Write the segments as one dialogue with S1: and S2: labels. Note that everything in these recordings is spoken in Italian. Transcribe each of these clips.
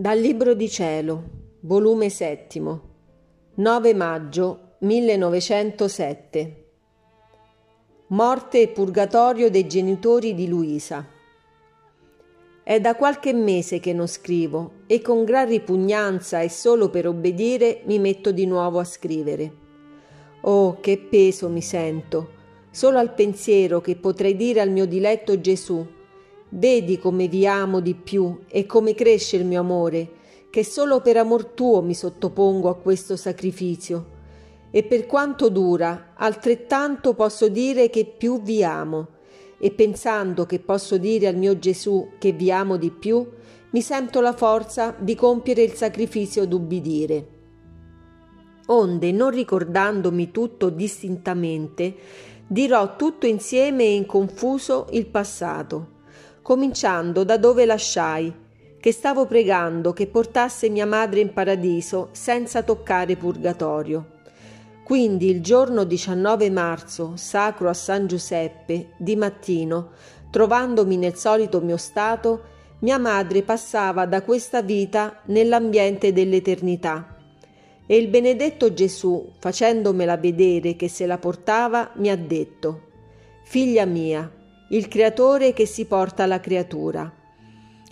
S1: Dal Libro di Cielo, volume settimo, 9 maggio 1907. Morte e purgatorio dei genitori di Luisa. È da qualche mese che non scrivo e con gran ripugnanza e solo per obbedire mi metto di nuovo a scrivere. Oh, che peso mi sento, solo al pensiero che potrei dire al mio diletto Gesù Vedi come vi amo di più e come cresce il mio amore, che solo per amor tuo mi sottopongo a questo sacrificio. E per quanto dura, altrettanto posso dire che più vi amo. E pensando che posso dire al mio Gesù che vi amo di più, mi sento la forza di compiere il sacrificio d'ubbidire. Onde, non ricordandomi tutto distintamente, dirò tutto insieme e in confuso il passato cominciando da dove lasciai, che stavo pregando che portasse mia madre in paradiso senza toccare purgatorio. Quindi il giorno 19 marzo, sacro a San Giuseppe, di mattino, trovandomi nel solito mio stato, mia madre passava da questa vita nell'ambiente dell'eternità. E il benedetto Gesù, facendomela vedere che se la portava, mi ha detto, Figlia mia, il creatore che si porta la creatura.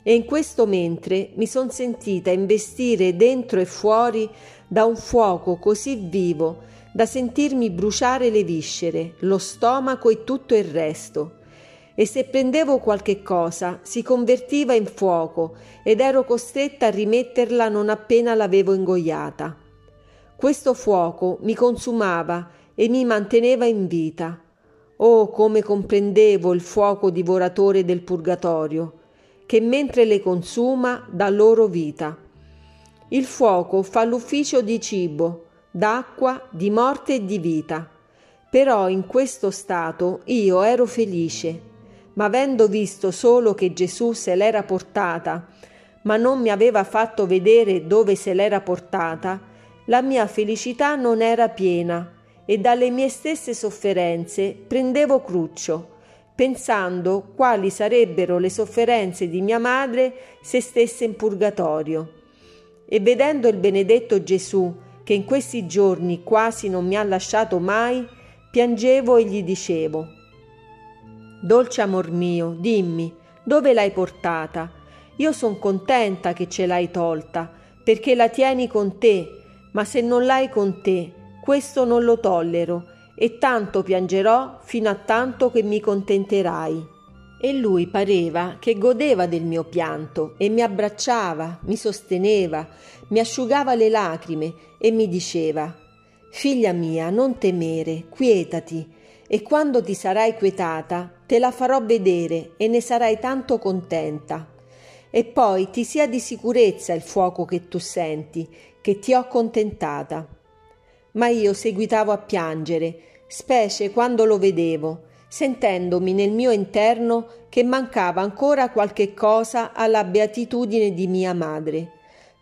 S1: E in questo mentre mi son sentita investire dentro e fuori da un fuoco così vivo da sentirmi bruciare le viscere, lo stomaco e tutto il resto. E se prendevo qualche cosa si convertiva in fuoco ed ero costretta a rimetterla non appena l'avevo ingoiata. Questo fuoco mi consumava e mi manteneva in vita Oh, come comprendevo il fuoco divoratore del purgatorio, che mentre le consuma dà loro vita. Il fuoco fa l'ufficio di cibo, d'acqua, di morte e di vita. Però in questo stato io ero felice, ma avendo visto solo che Gesù se l'era portata, ma non mi aveva fatto vedere dove se l'era portata, la mia felicità non era piena e dalle mie stesse sofferenze prendevo cruccio, pensando quali sarebbero le sofferenze di mia madre se stesse in purgatorio. E vedendo il benedetto Gesù, che in questi giorni quasi non mi ha lasciato mai, piangevo e gli dicevo, Dolce amor mio, dimmi, dove l'hai portata? Io son contenta che ce l'hai tolta, perché la tieni con te, ma se non l'hai con te, questo non lo tollero, e tanto piangerò fino a tanto che mi contenterai. E lui pareva che godeva del mio pianto e mi abbracciava, mi sosteneva, mi asciugava le lacrime e mi diceva Figlia mia, non temere, quietati, e quando ti sarai quietata te la farò vedere e ne sarai tanto contenta. E poi ti sia di sicurezza il fuoco che tu senti, che ti ho contentata ma io seguitavo a piangere, specie quando lo vedevo, sentendomi nel mio interno che mancava ancora qualche cosa alla beatitudine di mia madre,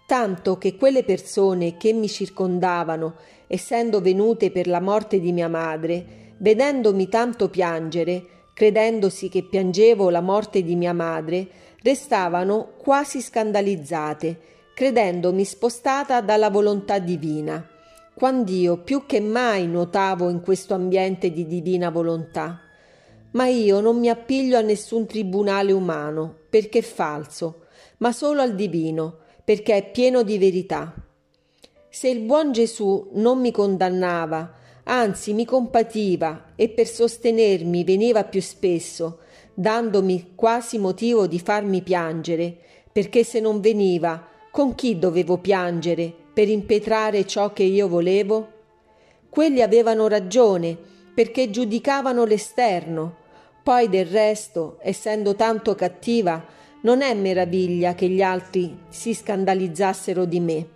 S1: tanto che quelle persone che mi circondavano, essendo venute per la morte di mia madre, vedendomi tanto piangere, credendosi che piangevo la morte di mia madre, restavano quasi scandalizzate, credendomi spostata dalla volontà divina quand'io più che mai nuotavo in questo ambiente di divina volontà. Ma io non mi appiglio a nessun tribunale umano, perché è falso, ma solo al divino, perché è pieno di verità. Se il buon Gesù non mi condannava, anzi mi compativa e per sostenermi veniva più spesso, dandomi quasi motivo di farmi piangere, perché se non veniva, con chi dovevo piangere per impetrare ciò che io volevo? Quelli avevano ragione perché giudicavano l'esterno. Poi del resto, essendo tanto cattiva, non è meraviglia che gli altri si scandalizzassero di me.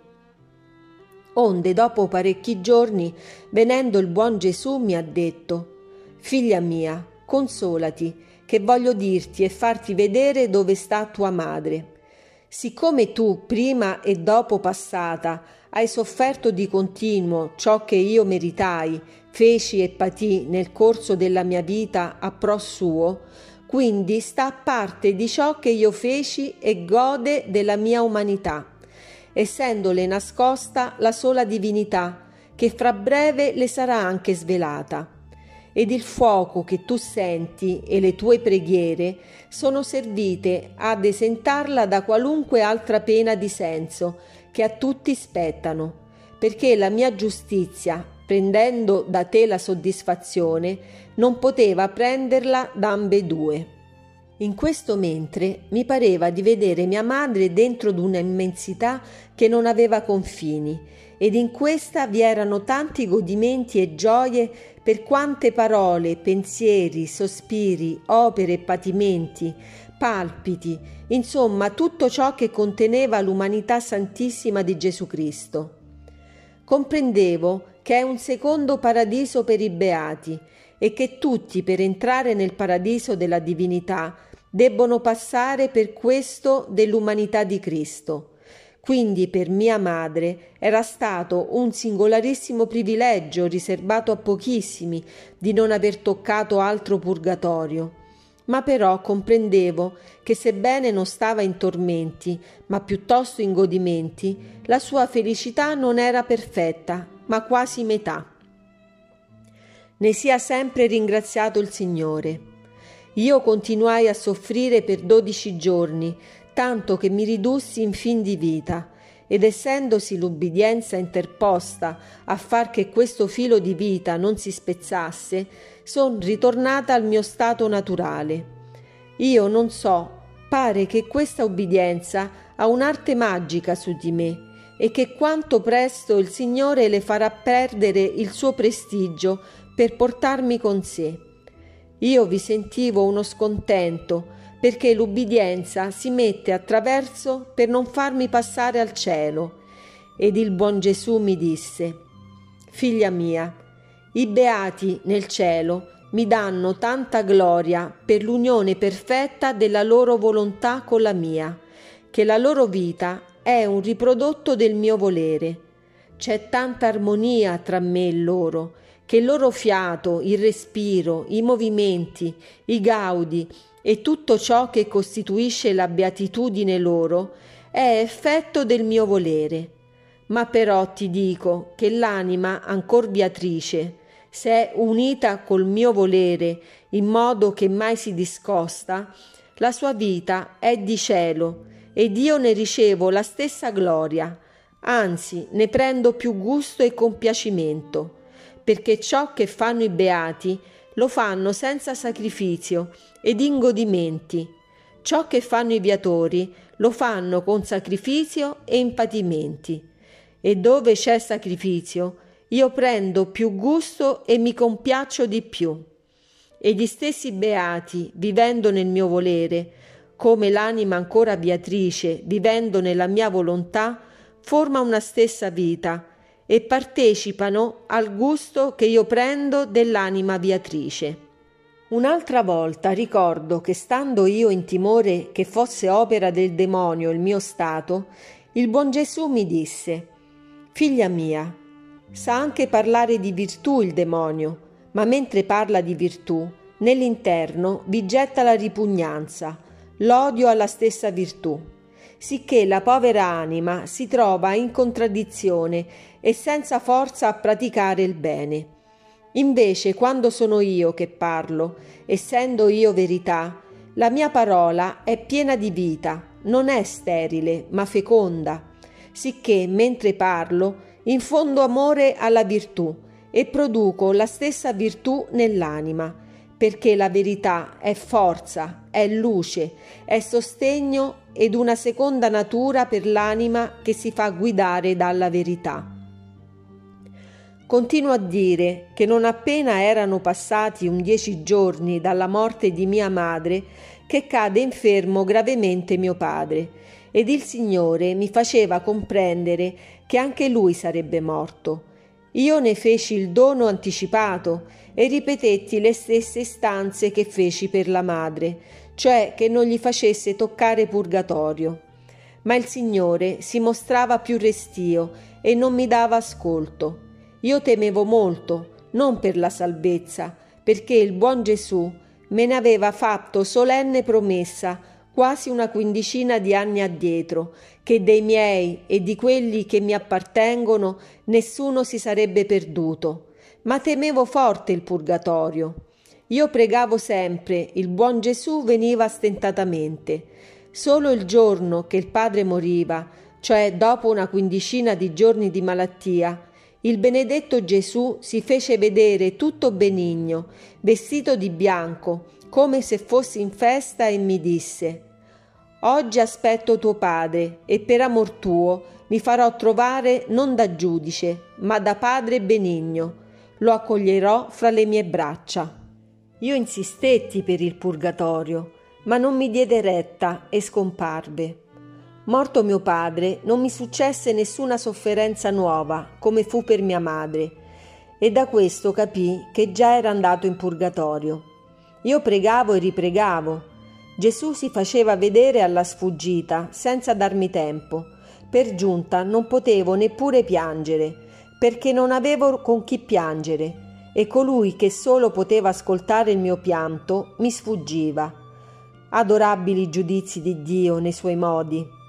S1: Onde dopo parecchi giorni, venendo il buon Gesù, mi ha detto Figlia mia, consolati, che voglio dirti e farti vedere dove sta tua madre siccome tu, prima e dopo passata, hai sofferto di continuo ciò che io meritai, feci e patì nel corso della mia vita a pro suo, quindi sta a parte di ciò che io feci e gode della mia umanità, essendole nascosta la sola divinità, che fra breve le sarà anche svelata. Ed il fuoco che tu senti e le tue preghiere sono servite ad esentarla da qualunque altra pena di senso che a tutti spettano, perché la mia giustizia, prendendo da te la soddisfazione, non poteva prenderla da ambedue. In questo mentre mi pareva di vedere mia madre dentro d'una immensità che non aveva confini, ed in questa vi erano tanti godimenti e gioie per quante parole, pensieri, sospiri, opere e patimenti, palpiti, insomma tutto ciò che conteneva l'umanità santissima di Gesù Cristo. Comprendevo che è un secondo paradiso per i beati e che tutti per entrare nel paradiso della divinità debbono passare per questo dell'umanità di Cristo. Quindi per mia madre era stato un singolarissimo privilegio riservato a pochissimi di non aver toccato altro purgatorio. Ma però comprendevo che sebbene non stava in tormenti, ma piuttosto in godimenti, la sua felicità non era perfetta, ma quasi metà. Ne sia sempre ringraziato il Signore. Io continuai a soffrire per dodici giorni, tanto che mi ridussi in fin di vita, ed essendosi l'ubbidienza interposta a far che questo filo di vita non si spezzasse, son ritornata al mio stato naturale. Io non so, pare che questa ubbidienza ha un'arte magica su di me e che quanto presto il Signore le farà perdere il suo prestigio per portarmi con sé. Io vi sentivo uno scontento, perché l'ubbidienza si mette attraverso per non farmi passare al cielo. Ed il buon Gesù mi disse, Figlia mia, i beati nel cielo mi danno tanta gloria per l'unione perfetta della loro volontà con la mia, che la loro vita è un riprodotto del mio volere. C'è tanta armonia tra me e loro, che il loro fiato, il respiro, i movimenti, i gaudi e tutto ciò che costituisce la beatitudine loro è effetto del mio volere. Ma però ti dico che l'anima ancor beatrice, se è unita col mio volere in modo che mai si discosta, la sua vita è di cielo ed io ne ricevo la stessa gloria, anzi ne prendo più gusto e compiacimento perché ciò che fanno i beati lo fanno senza sacrificio ed in godimenti. Ciò che fanno i viatori lo fanno con sacrificio e impatimenti. E dove c'è sacrificio, io prendo più gusto e mi compiaccio di più. E gli stessi beati, vivendo nel mio volere, come l'anima ancora beatrice, vivendo nella mia volontà, forma una stessa vita, e partecipano al gusto che io prendo dell'anima viatrice. Un'altra volta ricordo che stando io in timore che fosse opera del demonio il mio stato, il buon Gesù mi disse, Figlia mia, sa anche parlare di virtù il demonio, ma mentre parla di virtù, nell'interno vi getta la ripugnanza, l'odio alla stessa virtù sicché la povera anima si trova in contraddizione e senza forza a praticare il bene. Invece, quando sono io che parlo, essendo io verità, la mia parola è piena di vita, non è sterile, ma feconda, sicché mentre parlo infondo amore alla virtù e produco la stessa virtù nell'anima, perché la verità è forza, è luce, è sostegno ed una seconda natura per l'anima che si fa guidare dalla verità. Continuo a dire che non appena erano passati un dieci giorni dalla morte di mia madre che cade infermo gravemente mio padre ed il Signore mi faceva comprendere che anche lui sarebbe morto. Io ne feci il dono anticipato e ripetetti le stesse istanze che feci per la madre, cioè che non gli facesse toccare purgatorio. Ma il Signore si mostrava più restio e non mi dava ascolto. Io temevo molto, non per la salvezza, perché il buon Gesù me ne aveva fatto solenne promessa quasi una quindicina di anni addietro, che dei miei e di quelli che mi appartengono nessuno si sarebbe perduto. Ma temevo forte il purgatorio. Io pregavo sempre, il buon Gesù veniva stentatamente. Solo il giorno che il padre moriva, cioè dopo una quindicina di giorni di malattia, il benedetto Gesù si fece vedere tutto benigno, vestito di bianco, come se fossi in festa e mi disse Oggi aspetto tuo padre e per amor tuo mi farò trovare non da giudice, ma da padre benigno. Lo accoglierò fra le mie braccia. Io insistetti per il purgatorio, ma non mi diede retta e scomparve. Morto mio padre, non mi successe nessuna sofferenza nuova, come fu per mia madre, e da questo capì che già era andato in purgatorio. Io pregavo e ripregavo. Gesù si faceva vedere alla sfuggita, senza darmi tempo. Per giunta non potevo neppure piangere, perché non avevo con chi piangere, e colui che solo poteva ascoltare il mio pianto mi sfuggiva. Adorabili giudizi di Dio nei suoi modi.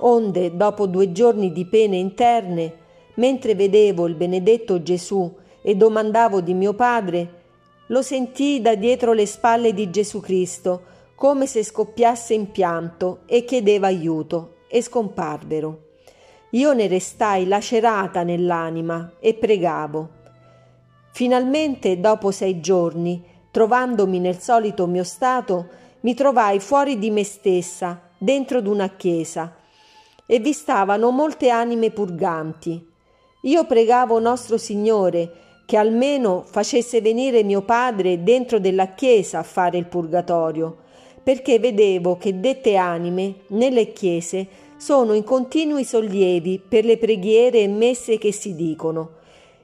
S1: Onde, dopo due giorni di pene interne, mentre vedevo il benedetto Gesù e domandavo di mio padre, lo sentii da dietro le spalle di Gesù Cristo, come se scoppiasse in pianto e chiedeva aiuto, e scomparvero. Io ne restai lacerata nell'anima e pregavo. Finalmente, dopo sei giorni, trovandomi nel solito mio stato, mi trovai fuori di me stessa, dentro d'una chiesa, e vi stavano molte anime purganti. Io pregavo nostro Signore che almeno facesse venire mio padre dentro della chiesa a fare il purgatorio, perché vedevo che dette anime nelle chiese sono in continui sollievi per le preghiere e messe che si dicono,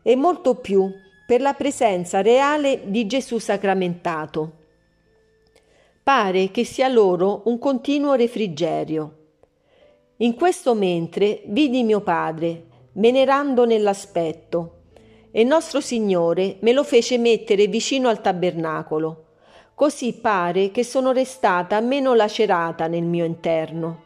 S1: e molto più per la presenza reale di Gesù sacramentato. Pare che sia loro un continuo refrigerio. In questo mentre vidi mio padre, venerando nell'aspetto, e nostro Signore me lo fece mettere vicino al tabernacolo. Così pare che sono restata meno lacerata nel mio interno.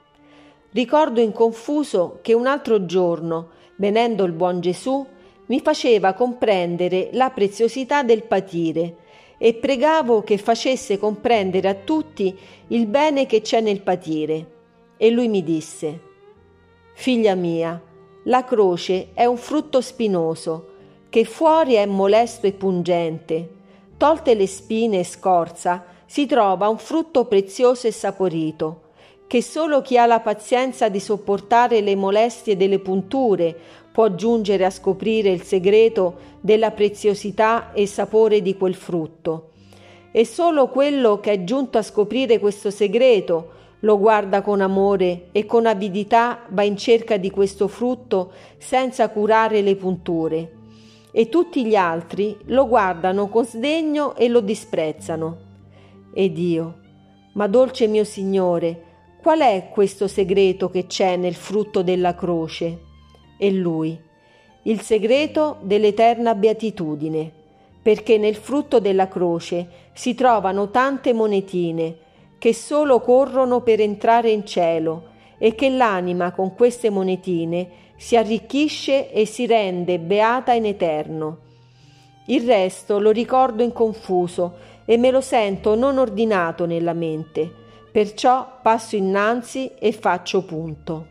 S1: Ricordo in confuso che un altro giorno, venendo il buon Gesù, mi faceva comprendere la preziosità del patire e pregavo che facesse comprendere a tutti il bene che c'è nel patire. E lui mi disse, Figlia mia, la croce è un frutto spinoso, che fuori è molesto e pungente. Tolte le spine e scorza, si trova un frutto prezioso e saporito, che solo chi ha la pazienza di sopportare le molestie delle punture può giungere a scoprire il segreto della preziosità e sapore di quel frutto. E solo quello che è giunto a scoprire questo segreto lo guarda con amore e con avidità va in cerca di questo frutto senza curare le punture e tutti gli altri lo guardano con sdegno e lo disprezzano. Ed io, ma dolce mio Signore, qual è questo segreto che c'è nel frutto della croce? E lui, il segreto dell'eterna beatitudine, perché nel frutto della croce si trovano tante monetine che solo corrono per entrare in cielo e che l'anima con queste monetine si arricchisce e si rende beata in eterno. Il resto lo ricordo in confuso e me lo sento non ordinato nella mente, perciò passo innanzi e faccio punto.